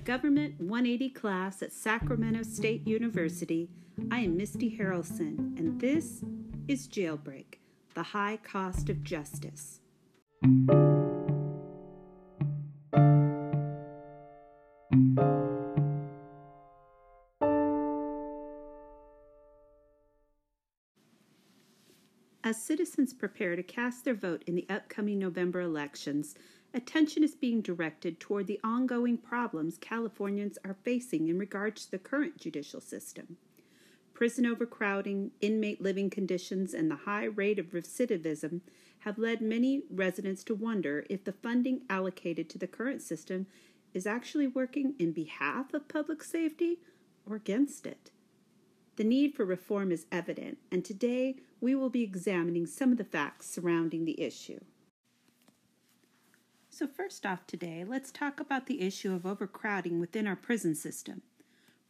the Government 180 class at Sacramento State University, I am Misty Harrelson, and this is Jailbreak The High Cost of Justice. As citizens prepare to cast their vote in the upcoming November elections, attention is being directed toward the ongoing problems Californians are facing in regards to the current judicial system. Prison overcrowding, inmate living conditions, and the high rate of recidivism have led many residents to wonder if the funding allocated to the current system is actually working in behalf of public safety or against it. The need for reform is evident, and today we will be examining some of the facts surrounding the issue. So, first off, today, let's talk about the issue of overcrowding within our prison system.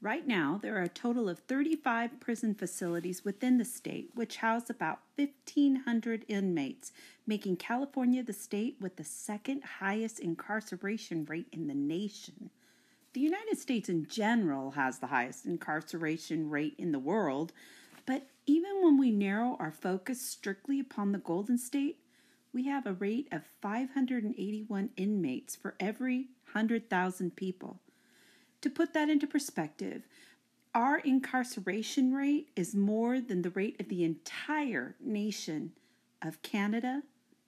Right now, there are a total of 35 prison facilities within the state which house about 1,500 inmates, making California the state with the second highest incarceration rate in the nation. The United States in general has the highest incarceration rate in the world, but even when we narrow our focus strictly upon the Golden State, we have a rate of 581 inmates for every 100,000 people. To put that into perspective, our incarceration rate is more than the rate of the entire nation of Canada,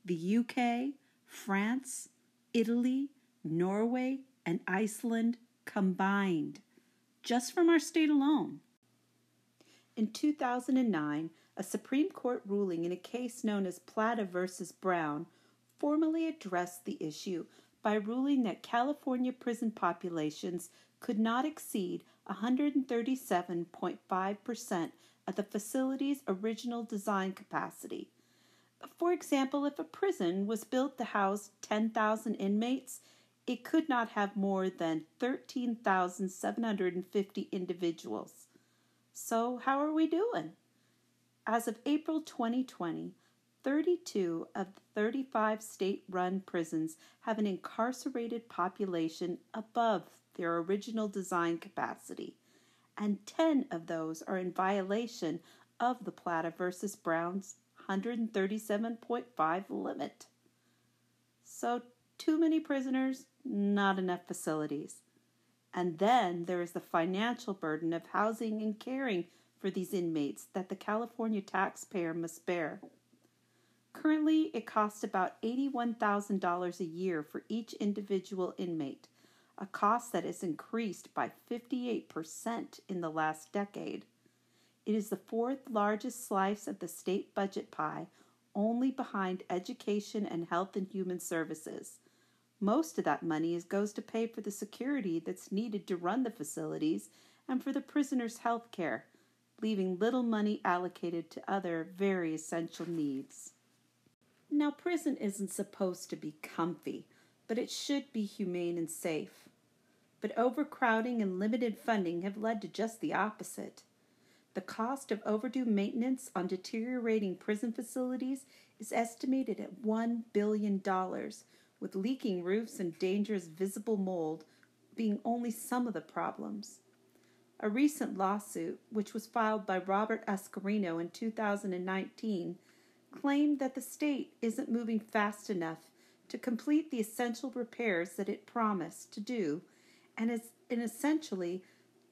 the UK, France, Italy, Norway, and Iceland combined, just from our state alone. In 2009, a Supreme Court ruling in a case known as Plata versus Brown formally addressed the issue by ruling that California prison populations could not exceed 137.5% of the facility's original design capacity. For example, if a prison was built to house 10,000 inmates, it could not have more than 13,750 individuals. So, how are we doing? As of April 2020, 32 of the 35 state run prisons have an incarcerated population above their original design capacity, and 10 of those are in violation of the Plata versus Brown's 137.5 limit. So, too many prisoners, not enough facilities. And then there is the financial burden of housing and caring for these inmates that the California taxpayer must bear. Currently, it costs about $81,000 a year for each individual inmate, a cost that has increased by 58% in the last decade. It is the fourth largest slice of the state budget pie, only behind education and health and human services. Most of that money goes to pay for the security that's needed to run the facilities and for the prisoners' health care, leaving little money allocated to other very essential needs. Now, prison isn't supposed to be comfy, but it should be humane and safe. But overcrowding and limited funding have led to just the opposite. The cost of overdue maintenance on deteriorating prison facilities is estimated at $1 billion, with leaking roofs and dangerous visible mold being only some of the problems. A recent lawsuit, which was filed by Robert Escarino in 2019, claimed that the state isn't moving fast enough to complete the essential repairs that it promised to do and is essentially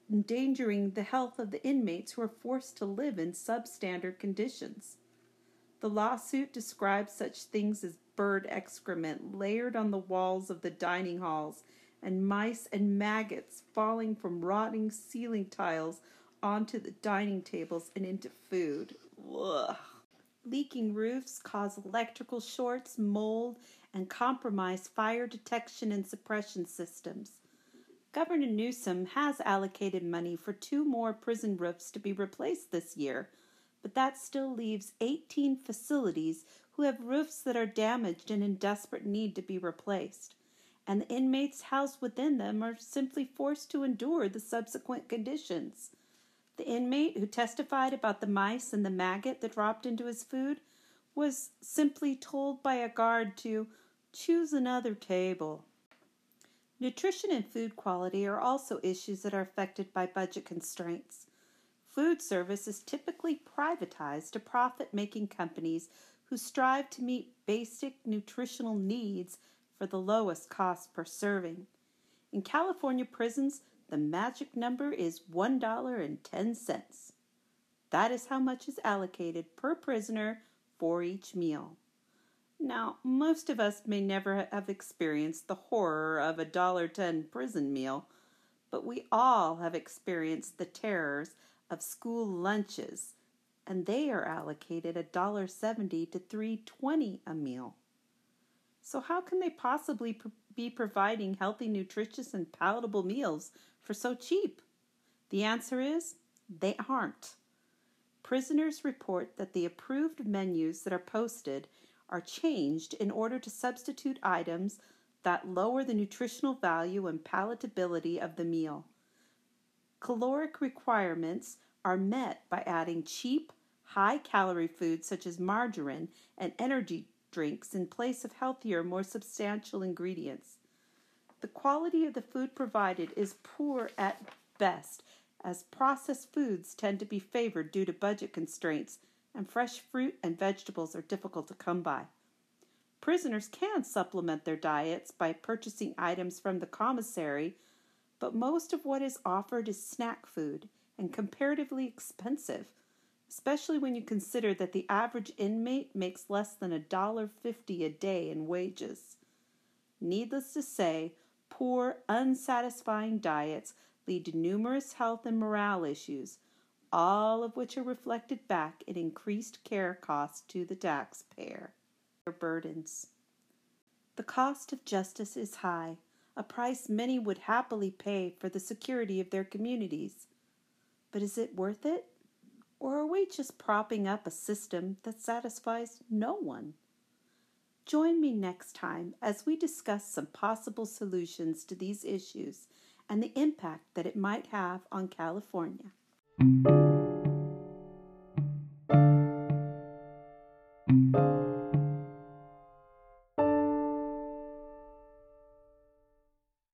endangering the health of the inmates who are forced to live in substandard conditions. The lawsuit describes such things as bird excrement layered on the walls of the dining halls and mice and maggots falling from rotting ceiling tiles onto the dining tables and into food. Ugh. Leaking roofs cause electrical shorts, mold, and compromise fire detection and suppression systems. Governor Newsom has allocated money for two more prison roofs to be replaced this year, but that still leaves 18 facilities who have roofs that are damaged and in desperate need to be replaced and the inmates housed within them are simply forced to endure the subsequent conditions. The inmate who testified about the mice and the maggot that dropped into his food was simply told by a guard to choose another table. Nutrition and food quality are also issues that are affected by budget constraints. Food service is typically privatized to profit making companies who strive to meet basic nutritional needs for the lowest cost per serving. In California prisons, the magic number is $1.10. That is how much is allocated per prisoner for each meal. Now, most of us may never have experienced the horror of a $1.10 prison meal, but we all have experienced the terrors of school lunches, and they are allocated $1.70 to $3.20 a meal. So, how can they possibly be providing healthy, nutritious, and palatable meals for so cheap? The answer is they aren't. Prisoners report that the approved menus that are posted are changed in order to substitute items that lower the nutritional value and palatability of the meal. Caloric requirements are met by adding cheap, high calorie foods such as margarine and energy drinks in place of healthier, more substantial ingredients. The quality of the food provided is poor at best as processed foods tend to be favored due to budget constraints, and fresh fruit and vegetables are difficult to come by. Prisoners can supplement their diets by purchasing items from the commissary, but most of what is offered is snack food and comparatively expensive, especially when you consider that the average inmate makes less than $1.50 a day in wages. Needless to say, poor, unsatisfying diets lead to numerous health and morale issues, all of which are reflected back in increased care costs to the taxpayer. Burdens. The cost of justice is high, a price many would happily pay for the security of their communities. But is it worth it? Or are we just propping up a system that satisfies no one? Join me next time as we discuss some possible solutions to these issues and the impact that it might have on California.